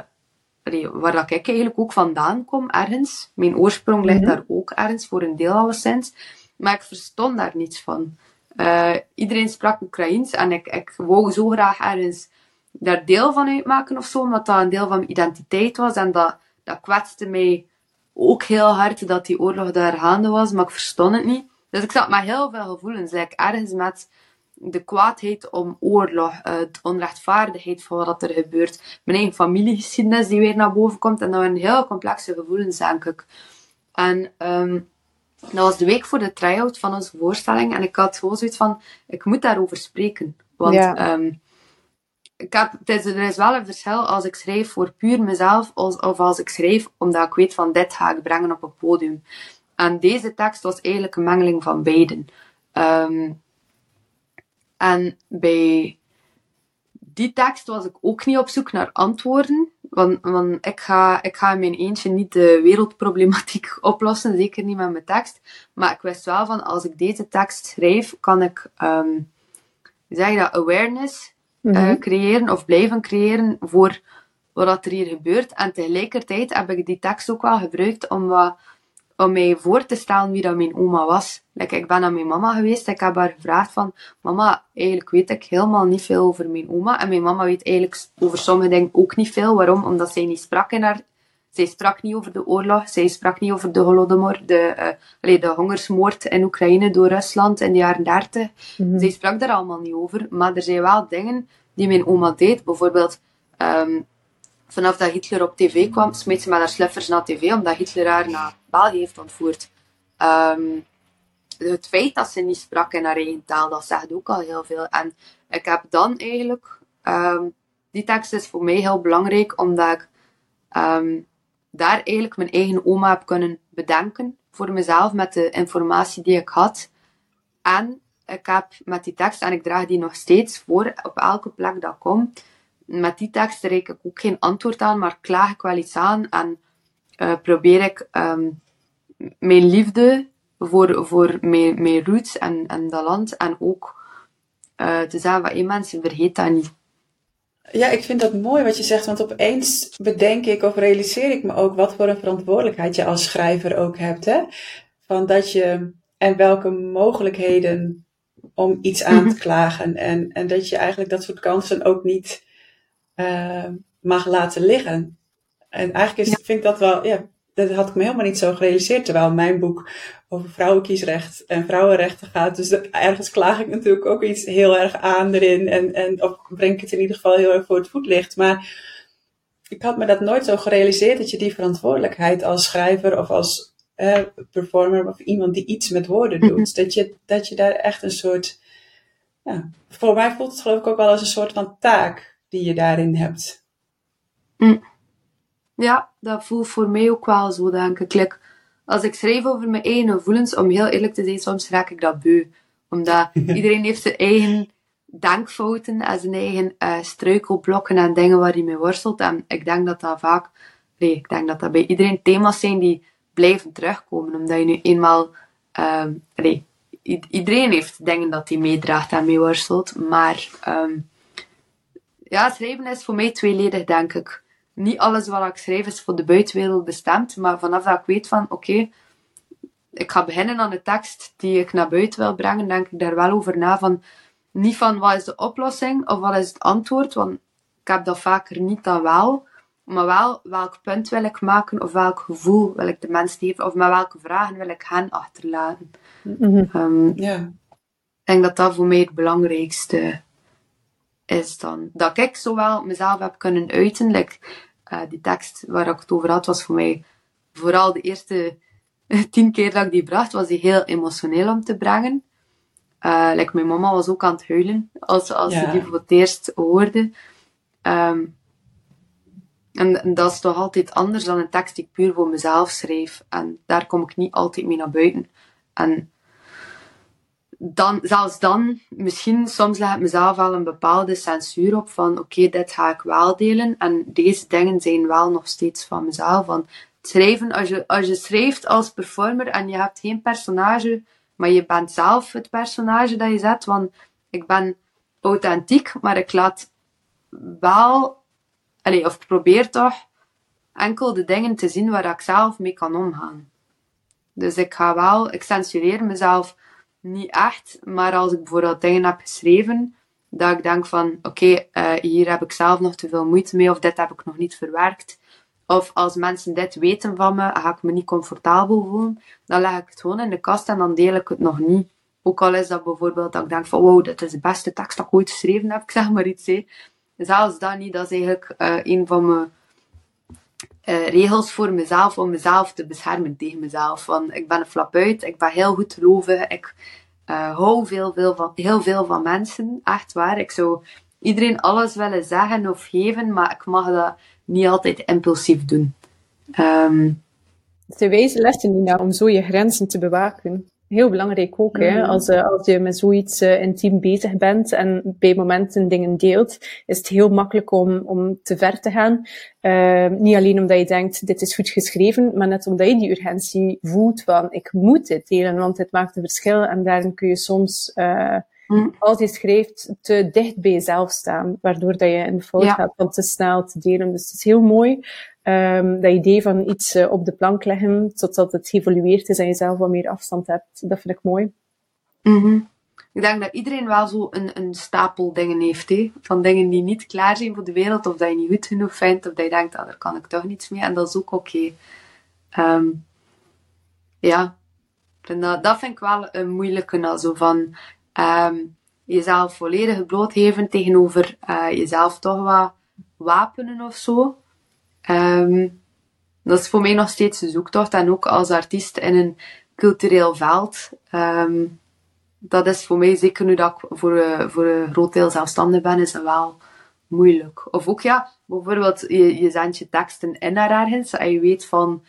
waar dat ik eigenlijk ook vandaan kom, ergens. Mijn oorsprong ligt mm -hmm. daar ook ergens, voor een deel alleszins. maar ik verstond daar niets van. Uh, iedereen sprak Oekraïens en ik, ik wou zo graag ergens daar deel van uitmaken of zo, omdat dat een deel van mijn identiteit was. En dat, dat kwetste mij ook heel hard dat die oorlog daar gaande was, maar ik verstond het niet. Dus ik zat met heel veel gevoelens. Like, ergens met de kwaadheid om oorlog, uh, de onrechtvaardigheid van wat er gebeurt. Mijn eigen familiegeschiedenis die weer naar boven komt. En dat waren heel complexe gevoelens, denk ik. En um, dat was de week voor de try-out van onze voorstelling. En ik had gewoon zoiets van, ik moet daarover spreken. Want ja. um, het is, er is wel een verschil als ik schrijf voor puur mezelf, of, of als ik schrijf omdat ik weet van dit ga ik brengen op een podium. En deze tekst was eigenlijk een mengeling van beiden. Um, en bij die tekst was ik ook niet op zoek naar antwoorden. Want, want ik, ga, ik ga in mijn eentje niet de wereldproblematiek oplossen, zeker niet met mijn tekst. Maar ik wist wel van, als ik deze tekst schrijf, kan ik, um, zeg je dat, awareness mm creëren of blijven creëren voor wat er hier gebeurt. En tegelijkertijd heb ik die tekst ook wel gebruikt om wat om mij voor te stellen wie dat mijn oma was. Like, ik ben naar mijn mama geweest. Ik heb haar gevraagd van... Mama, eigenlijk weet ik helemaal niet veel over mijn oma. En mijn mama weet eigenlijk over sommige dingen ook niet veel. Waarom? Omdat zij niet sprak in haar... Zij sprak niet over de oorlog. Zij sprak niet over de Holodomor. De, uh, de hongersmoord in Oekraïne door Rusland in de jaren 30. Mm Zij sprak daar allemaal niet over. Maar er zijn wel dingen die mijn oma deed. Bijvoorbeeld... Um, vanaf dat Hitler op tv kwam, smeet ze met haar sluffers naar tv, omdat Hitler haar naar België heeft ontvoerd. Um, het feit dat ze niet sprak in haar eigen taal, dat zegt ook al heel veel. En ik heb dan eigenlijk... Um, die tekst is voor mij heel belangrijk, omdat ik um, daar eigenlijk mijn eigen oma heb kunnen bedenken voor mezelf met de informatie die ik had. En ik heb met die tekst, en ik draag die nog steeds voor op elke plek dat komt, met die tekst reik ik ook geen antwoord aan, maar klaag ik wel iets aan en uh, probeer ik um, mijn liefde voor, voor mijn, mijn roots en, en dat land en ook uh, te zeggen van, mensen, vergeet dat niet. Ja, ik vind dat mooi wat je zegt, want opeens bedenk ik of realiseer ik me ook wat voor een verantwoordelijkheid je als schrijver ook hebt. Hè? Van dat je, en welke mogelijkheden om iets aan te mhm. klagen. En, en dat je eigenlijk dat soort kansen ook niet uh, mag laten liggen. En eigenlijk is, vind ik dat wel, ja, dat had ik me helemaal niet zo gerealiseerd. Terwijl mijn boek over vrouwenkiesrecht en vrouwenrechten gaat. Dus ergens klaag ik natuurlijk ook iets heel erg aan erin. En, en of breng ik het in ieder geval heel erg voor het voetlicht. Maar ik had me dat nooit zo gerealiseerd dat je die verantwoordelijkheid als schrijver of als eh, performer of iemand die iets met woorden doet. Mhm. dat, je, dat je daar echt een soort. Ja, voor mij voelt het geloof ik ook wel als een soort van taak die je daarin hebt. Mm. Ja, dat voelt voor mij ook wel zo, denk ik. Als ik schrijf over mijn eigen gevoelens, om heel eerlijk te zijn, soms raak ik dat beu. Omdat iedereen heeft zijn eigen denkfouten en zijn eigen uh, struikelblokken en dingen waar hij mee worstelt. En ik denk dat dat vaak, nee, ik denk dat dat bij iedereen thema's zijn die blijven terugkomen. Omdat je nu eenmaal, um, nee, iedereen heeft dingen dat hij meedraagt en mee worstelt. Maar um, ja, schrijven is voor mij tweeledig, denk ik. Niet alles wat ik schrijf is voor de buitenwereld bestemd, maar vanaf dat ik weet van, oké, ik ga beginnen aan de tekst die ik naar buiten wil brengen, denk ik daar wel over na van, niet van wat is de oplossing of wat is het antwoord, want ik heb dat vaker niet dan wel, maar wel welk punt wil ik maken of welk gevoel wil ik de mensen geven of met welke vragen wil ik hen achterlaten. Mm -hmm. Ik denk dat dat voor mij het belangrijkste is dan dat ik zowel mezelf heb kunnen uiten. Like, die tekst waar ik het over had, was voor mij vooral de eerste tien keer dat ik die bracht, was die heel emotioneel om te brengen. Uh, like, mijn mama was ook aan het huilen als, als ze die voor het eerst hoorde. Um, en, en, dat is toch altijd anders dan een tekst die ik puur voor mezelf schrijf. En daar kom ik niet altijd mee naar buiten. En dan, zelfs dan, misschien soms leg ik mezelf wel een bepaalde censuur op van oké, dit ga ik wel delen en deze dingen zijn wel nog steeds van mezelf. Van schrijven, als je, als je schrijft als performer en je hebt geen personage, maar je bent zelf het personage dat je zet, want ik ben authentiek, maar ik laat wel, allez, of probeer toch enkel de dingen te zien waar ik zelf mee kan omgaan. Dus ik ga wel, ik censureer mezelf niet echt, maar als ik bijvoorbeeld dingen heb geschreven, dat ik denk van, oké, eh, hier heb ik zelf nog te veel moeite mee, of dit heb ik nog niet verwerkt. Of als mensen dit weten van me, ga ik me niet comfortabel voelen, dan leg ik het gewoon in de kast en dan deel ik het nog niet. Ook al is dat bijvoorbeeld dat ik denk van, wow, dit is de beste tekst dat ik ooit geschreven heb, ik zeg maar iets. Hè. Zelfs dat niet, dat is eigenlijk uh, een van mijn uh, regels voor mezelf, om mezelf te beschermen tegen mezelf. Van, ik ben een flap uit, ik ben heel goed geloven, ik uh, hou veel, veel van, heel veel van mensen, echt waar. Ik zou iedereen alles willen zeggen of geven, maar ik mag dat niet altijd impulsief doen. Um, het zijn wijze lessen, Nina, om zo je grenzen te bewaken heel belangrijk ook. Hè? Mm. Als, uh, als je met zoiets uh, intiem bezig bent en bij momenten dingen deelt, is het heel makkelijk om, om te ver te gaan. Uh, niet alleen omdat je denkt, dit is goed geschreven, maar net omdat je die urgentie voelt van, ik moet dit delen, want het maakt een verschil. En daarin kun je soms, mm. Als je schrijft, te dicht bij jezelf staan, waardoor dat je in de fout ja. gaat van te snel te delen. Dus het is heel mooi Um, dat idee van iets uh, op de plank leggen totdat het geëvolueerd is en je zelf wat meer afstand hebt, dat vind ik mooi. Mm -hmm. Ik denk dat iedereen wel zo een, een stapel dingen heeft, hè? van dingen die niet klaar zijn voor de wereld, of dat je niet goed genoeg vindt, of dat je denkt, ah, daar kan ik toch niets mee, en dat is ook oké. Okay. Um, ja, dat, dat vind ik wel een moeilijke, nou, zo van um, jezelf volledig blootgeven tegenover uh, jezelf toch wat wapenen of zo. Um, dat is voor mij nog steeds de zoektocht. En ook als artiest in een cultureel veld. Um, dat is voor mij, zeker nu dat ik voor, uh, voor een groot deel zelfstandig ben, is wel moeilijk. Of ook ja, bijvoorbeeld je, je zendt je teksten in naar ergens en je weet van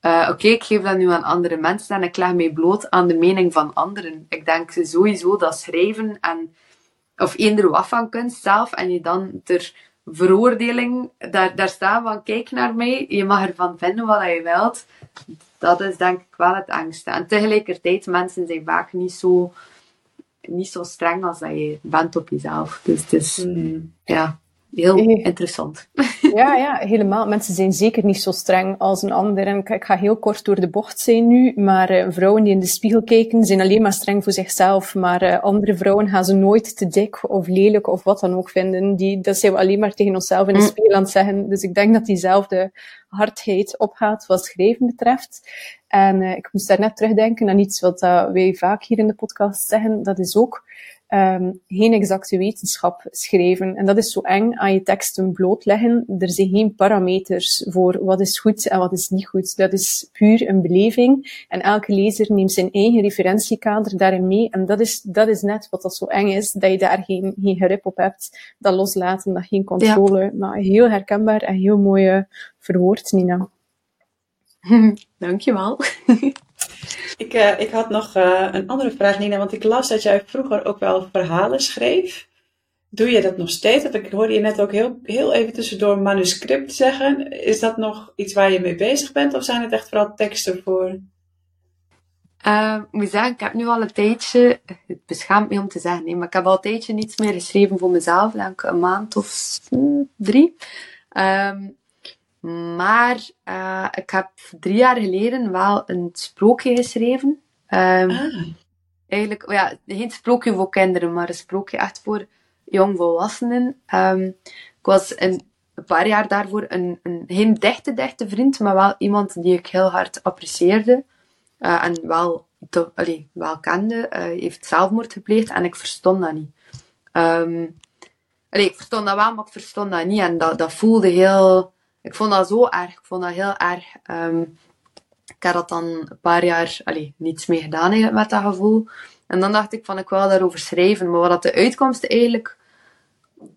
uh, oké, okay, ik geef dat nu aan andere mensen en ik leg mij bloot aan de mening van anderen. Ik denk sowieso dat schrijven en of eender wat van kunst zelf en je dan er veroordeling daar, daar staan van kijk naar mij, je mag ervan vinden wat je wilt. Dat is denk ik wel het angst. En tegelijkertijd, mensen zijn vaak niet zo, niet zo streng als dat je bent op jezelf. Dus het is, mm. ja, heel interessant. Ja, ja, helemaal. Mensen zijn zeker niet zo streng als een ander. En ik ga heel kort door de bocht zijn nu, maar uh, vrouwen die in de spiegel kijken, zijn alleen maar streng voor zichzelf. Maar uh, andere vrouwen gaan ze nooit te dik of lelijk of wat dan ook vinden. Die, dat zijn we alleen maar tegen onszelf in de mm. spiegel aan het zeggen. Dus ik denk dat diezelfde hardheid opgaat wat schrijven betreft. En uh, ik moest daar net terugdenken aan iets wat wij vaak hier in de podcast zeggen. Dat is ook um, geen exacte wetenschap schrijven. En dat is zo eng aan je teksten blootleggen. Er zijn geen parameters voor wat is goed en wat is niet goed. Dat is puur een beleving. En elke lezer neemt zijn eigen referentiekader daarin mee. En dat is, dat is net wat dat zo eng is, dat je daar geen, geen grip op hebt. Dat loslaten, dat geen controle. Ja. Maar heel herkenbaar en heel mooi verwoord, Nina. Dankjewel. Ik, uh, ik had nog uh, een andere vraag, Nina, want ik las dat jij vroeger ook wel verhalen schreef. Doe je dat nog steeds? Want ik hoorde je net ook heel, heel even tussendoor manuscript zeggen. Is dat nog iets waar je mee bezig bent of zijn het echt vooral teksten voor? Uh, ik moet zeggen, ik heb nu al een tijdje, het beschaamt me om te zeggen, nee, maar ik heb al een tijdje niets meer geschreven voor mezelf, denk een maand of drie. Um, maar uh, ik heb drie jaar geleden wel een sprookje geschreven. Um, ah. Eigenlijk, ja, geen sprookje voor kinderen, maar een sprookje echt voor jongvolwassenen. Um, ik was een, een paar jaar daarvoor een, een geen dichte, dichte vriend, maar wel iemand die ik heel hard apprecieerde. Uh, en wel, allee, wel kende. Uh, heeft zelfmoord gepleegd en ik verstond dat niet. Um, allee, ik verstond dat wel, maar ik verstond dat niet. En dat, dat voelde heel ik vond dat zo erg. Ik vond dat heel erg. Um, ik had dat dan een paar jaar allee, niets mee gedaan met dat gevoel. En dan dacht ik van, ik wil daarover schrijven. Maar wat de uitkomst eigenlijk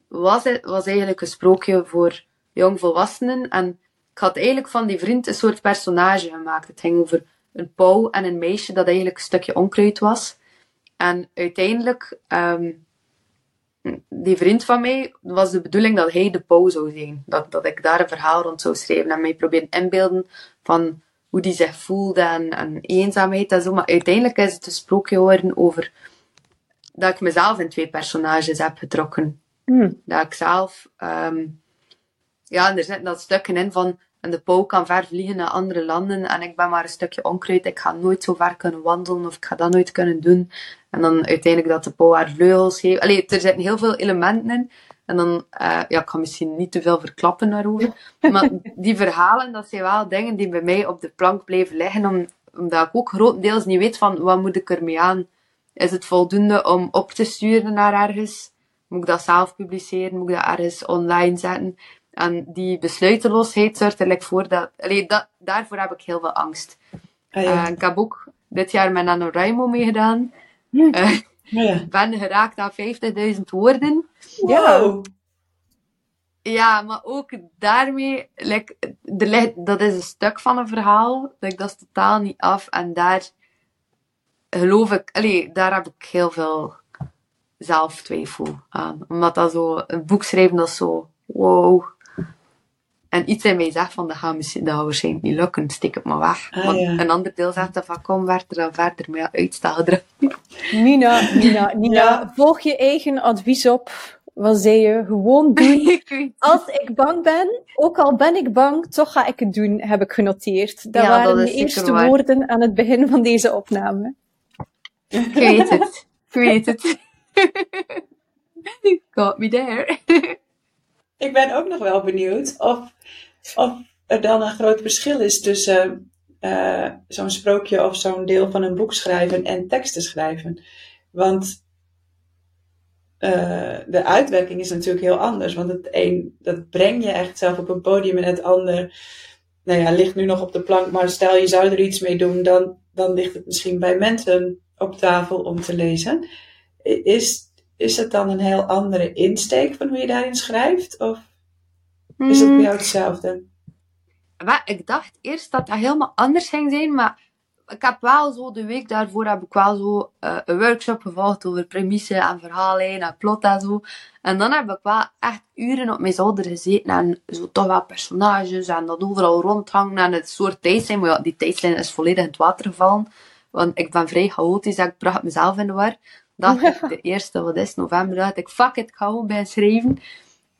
was, was eigenlijk een sprookje voor jongvolwassenen. En ik had eigenlijk van die vriend een soort personage gemaakt. Het ging over een pauw en een meisje dat eigenlijk een stukje onkruid was. En uiteindelijk um, die vriend van mij, was de bedoeling dat hij de pauw zou zijn. Dat, dat ik daar een verhaal rond zou schrijven en mij proberen inbeelden van hoe die zich voelde en, en eenzaamheid en zo. Maar uiteindelijk is het een sprookje geworden over dat ik mezelf in twee personages heb getrokken. Mm. Dat ik zelf, um, ja, er zitten dat stukken in van En de pauw kan ver vliegen naar andere landen en ik ben maar een stukje onkruid. Ik ga nooit zo ver kunnen wandelen of ik ga dat nooit kunnen doen. En dan uiteindelijk dat de pauw haar vleugels heeft. Allee, er zitten heel veel elementen in. En dan, uh, ja, ik ga misschien niet te veel verklappen daarover. Maar die verhalen, dat zijn wel dingen die bij mij op de plank blijven liggen. Om, omdat ik ook grotendeels niet weet van, wat moet ik ermee aan? Is het voldoende om op te sturen naar ergens? Moet ik dat zelf publiceren? Moet ik dat ergens online zetten? En die besluiteloosheid zorgt er voor dat, allee, dat... Daarvoor heb ik heel veel angst. Ah, ja. uh, ik heb ook dit jaar met NaNoWriMo meegedaan. Hm. Uh, ja. ben geraakt aan 50.000 woorden. Wow. Ja, maar ook daarmee, like, er dat is een stuk van een verhaal. Like, dat is totaal niet af. En daar geloof ik, allee, daar heb ik heel veel zelftwijfel aan. Omdat dat zo, een boek schrijven, dat is zo, wow. En iets in mij zegt van, dat gaat, misschien, dat gaat waarschijnlijk niet lukken, steek het maar weg. Ah, Want een ander deel zegt van, kom, werd er dan verder, maar ja, uitstel Nina, Nina, Nina, volg je eigen advies op. Wat zei je? Gewoon doen. Als ik bang ben, ook al ben ik bang, toch ga ik het doen, heb ik genoteerd. Dat waren de eerste woorden aan het begin van deze opname. Ik weet het. Ik weet het. Got me there. Ik ben ook nog wel benieuwd of, of er dan een groot verschil is tussen uh, zo'n sprookje of zo'n deel van een boek schrijven en teksten schrijven. Want uh, de uitwerking is natuurlijk heel anders. Want het een, dat breng je echt zelf op een podium en het ander, nou ja, ligt nu nog op de plank. Maar stel je zou er iets mee doen, dan, dan ligt het misschien bij mensen op tafel om te lezen. Is, is het dan een heel andere insteek van hoe je daarin schrijft? Of is het bij jou hetzelfde? Ik dacht eerst dat dat helemaal anders ging zijn, maar ik heb wel zo de week daarvoor heb ik wel zo uh, een workshop gevolgd over premissen en verhalen en plot en zo. En dan heb ik wel echt uren op mijn zolder gezeten en zo toch wel personages en dat overal rondhangen en het soort tijdslijn. Maar ja, die tijdslijn is volledig in het water gevallen. Want ik ben vrij chaotisch en ik bracht mezelf in de war. Dacht ik, de eerste, wat is november, dacht ik, fuck it, ik ga gewoon bij schrijven.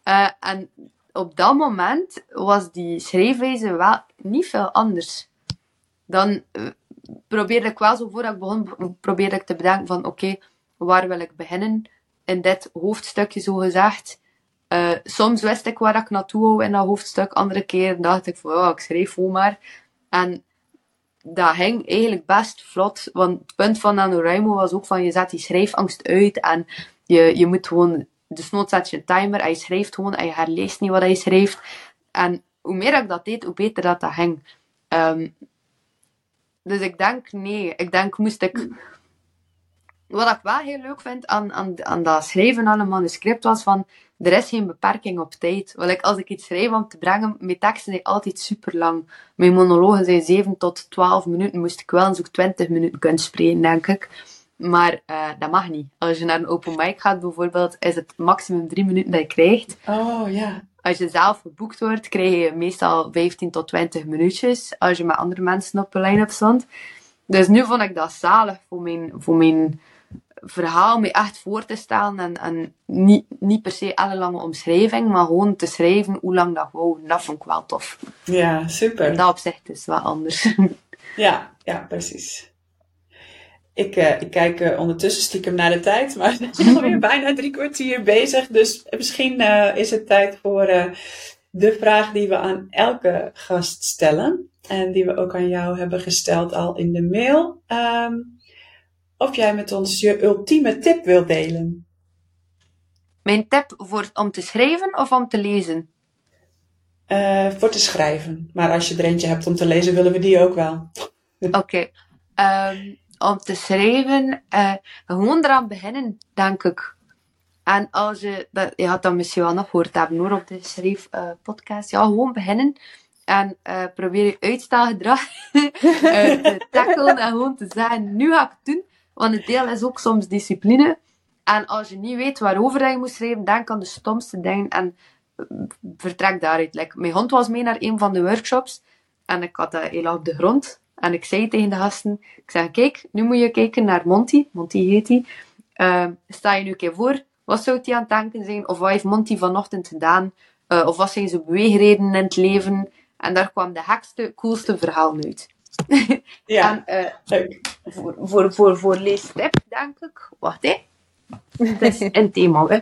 Uh, en op dat moment was die schrijfwijze wel niet veel anders. Dan uh, probeerde ik wel zo voordat ik begon, probeerde ik te bedenken van oké, waar wil ik beginnen? In dit hoofdstukje zo gezegd. Uh, soms wist ik waar ik naartoe wou in dat hoofdstuk. Andere keer dacht ik van, oh, ik schreef gewoon maar. En dat ging eigenlijk best vlot. Want het punt van NaNoWriMo was ook van je zet die schrijfangst uit en je, je moet gewoon, dus nooit zet je timer en je schrijft gewoon en je herleest niet wat je schrijft. En hoe meer ik dat deed, hoe beter dat dat ging. Um, dus ik denk, nee. Ik denk, moest ik... Wat ik wel heel leuk vind aan, aan, aan dat schrijven aan een manuscript was van, er is geen beperking op tijd. Want ik, als ik iets schrijf om te brengen, mijn teksten zijn altijd super lang. Mijn monologen zijn 7 tot 12 minuten. Moest ik wel zo'n 20 minuten kunnen spreken, denk ik. Maar uh, dat mag niet. Als je naar een open mic gaat bijvoorbeeld, is het maximum 3 minuten dat je krijgt. Oh ja. Als je zelf geboekt wordt, krijg je meestal 15 tot 20 minuutjes. Als je met andere mensen op een line-up stond. Dus nu vond ik dat zalig voor mijn, voor mijn verhaal me echt voor te stellen. En, en niet, niet per se alle lange omschrijving, maar gewoon te schrijven hoe lang dat wou. Dat vond ik wel tof. Ja, super. En dat opzicht is wel anders. Ja, ja, precies. Ik, uh, ik kijk uh, ondertussen stiekem naar de tijd, maar we zijn alweer bijna drie kwartier bezig. Dus misschien uh, is het tijd voor de vraag die we aan elke gast stellen. En die we ook aan jou hebben gesteld al in de mail. Um, of jij met ons je ultieme tip wilt delen. Mijn tip voor, om te schrijven of om te lezen? Uh, voor te schrijven. Maar als je er eentje hebt om te lezen, willen we die ook wel. Oké. Okay. Um, om te schrijven, uh, gewoon eraan beginnen, denk ik. En als je, dat, je had dat misschien wel nog gehoord hebben hoor, op de schrijfpodcast. Uh, ja, gewoon beginnen. En probeer je uitstelgedrag te tackelen en gewoon te zeggen, nu ga ik het doen. Want het deel is ook soms discipline. En als je niet weet waarover je moet schrijven, denk aan de stomste dingen en vertrek daaruit. Mijn hond was mee naar een van de workshops en ik had dat heel op de grond. En ik zei tegen de gasten, ik zeg, kijk, nu moet je kijken naar Monty. Monty heet hij. Uh, sta je nu een keer voor, wat zou hij aan het denken zijn? Of wat heeft Monty vanochtend gedaan? Uh, of wat zijn zijn beweegredenen in het leven? En daar kwam de gekste, coolste verhaal uit. Ja, En eh, leuk. voor, voor, voor, voor leestip, denk ik. Wacht, hè. Het is een thema, hè.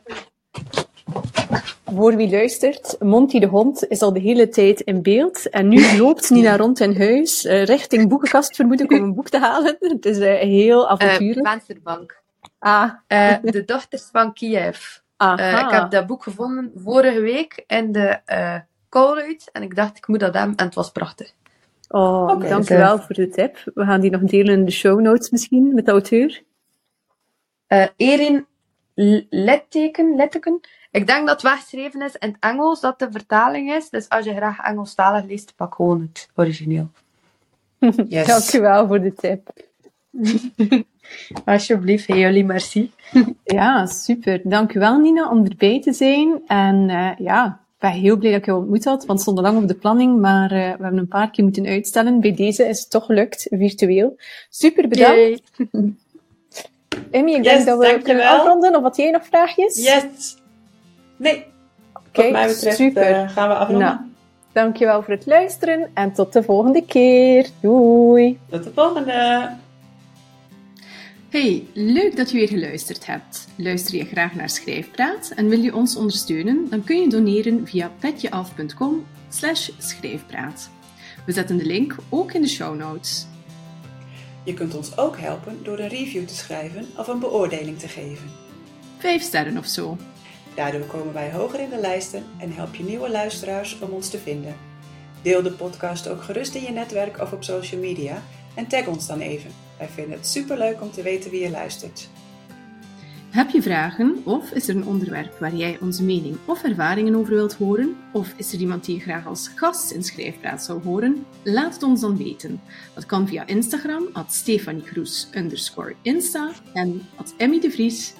Voor wie luistert, Monty de hond is al de hele tijd in beeld. En nu loopt Nina rond in huis, eh, richting boekenkast vermoed ik om een boek te halen. Het is eh, heel Eh avontuurlijk. vensterbank. ah, Eh, de dochters van Kiev. ik heb dat boek gevonden vorige week in de uh, Colruyt. En ik dacht, ik moet dat hebben. En het was prachtig. Oh, Oké, dank dus, wel voor de tip. We gaan die nog delen in de show notes misschien, met de auteur. Eh Erin Letteken, Letteken. Ik denk dat het weggeschreven is in het Engels, dat de vertaling is. Dus als je graag Engelstalig leest, pak gewoon het origineel. Yes. Wel voor de tip. Alsjeblieft, hey, jullie merci. Ja, super. Dank u wel, Nina, om erbij te zijn. En eh, ja, ben heel blij dat ik je ontmoet had, want het stond al lang op de planning, maar eh, we hebben een paar keer moeten uitstellen. Bij deze is het toch gelukt, virtueel. Super, bedankt. Emmy, ik Yes, denk dat we dankjewel. kunnen afronden. Of had jij nog vraagjes? Yes. Nee, Oké, super. eh, gaan we afronden. Nou. Dankjewel voor het luisteren en tot de volgende keer. Doei! Tot de volgende. Hey, leuk dat je weer geluisterd hebt. Luister je graag naar Schrijfpraat en wil je ons ondersteunen? Dan kun je doneren via petjeaf.com schrijfpraat. We zetten de link ook in de show notes. Je kunt ons ook helpen door een review te schrijven of een beoordeling te geven. Vijf sterren of zo. Daardoor komen wij hoger in de lijsten en help je nieuwe luisteraars om ons te vinden. Deel de podcast ook gerust in je netwerk of op social media en tag ons dan even. Wij vinden het superleuk om te weten wie je luistert. Heb je vragen of is er een onderwerp waar jij onze mening of ervaringen over wilt horen? Of is er iemand die je graag als gast in Schrijfpraat zou horen? Laat het ons dan weten. Dat kan via Instagram, at Stefanie Insta en at Emmy de Vries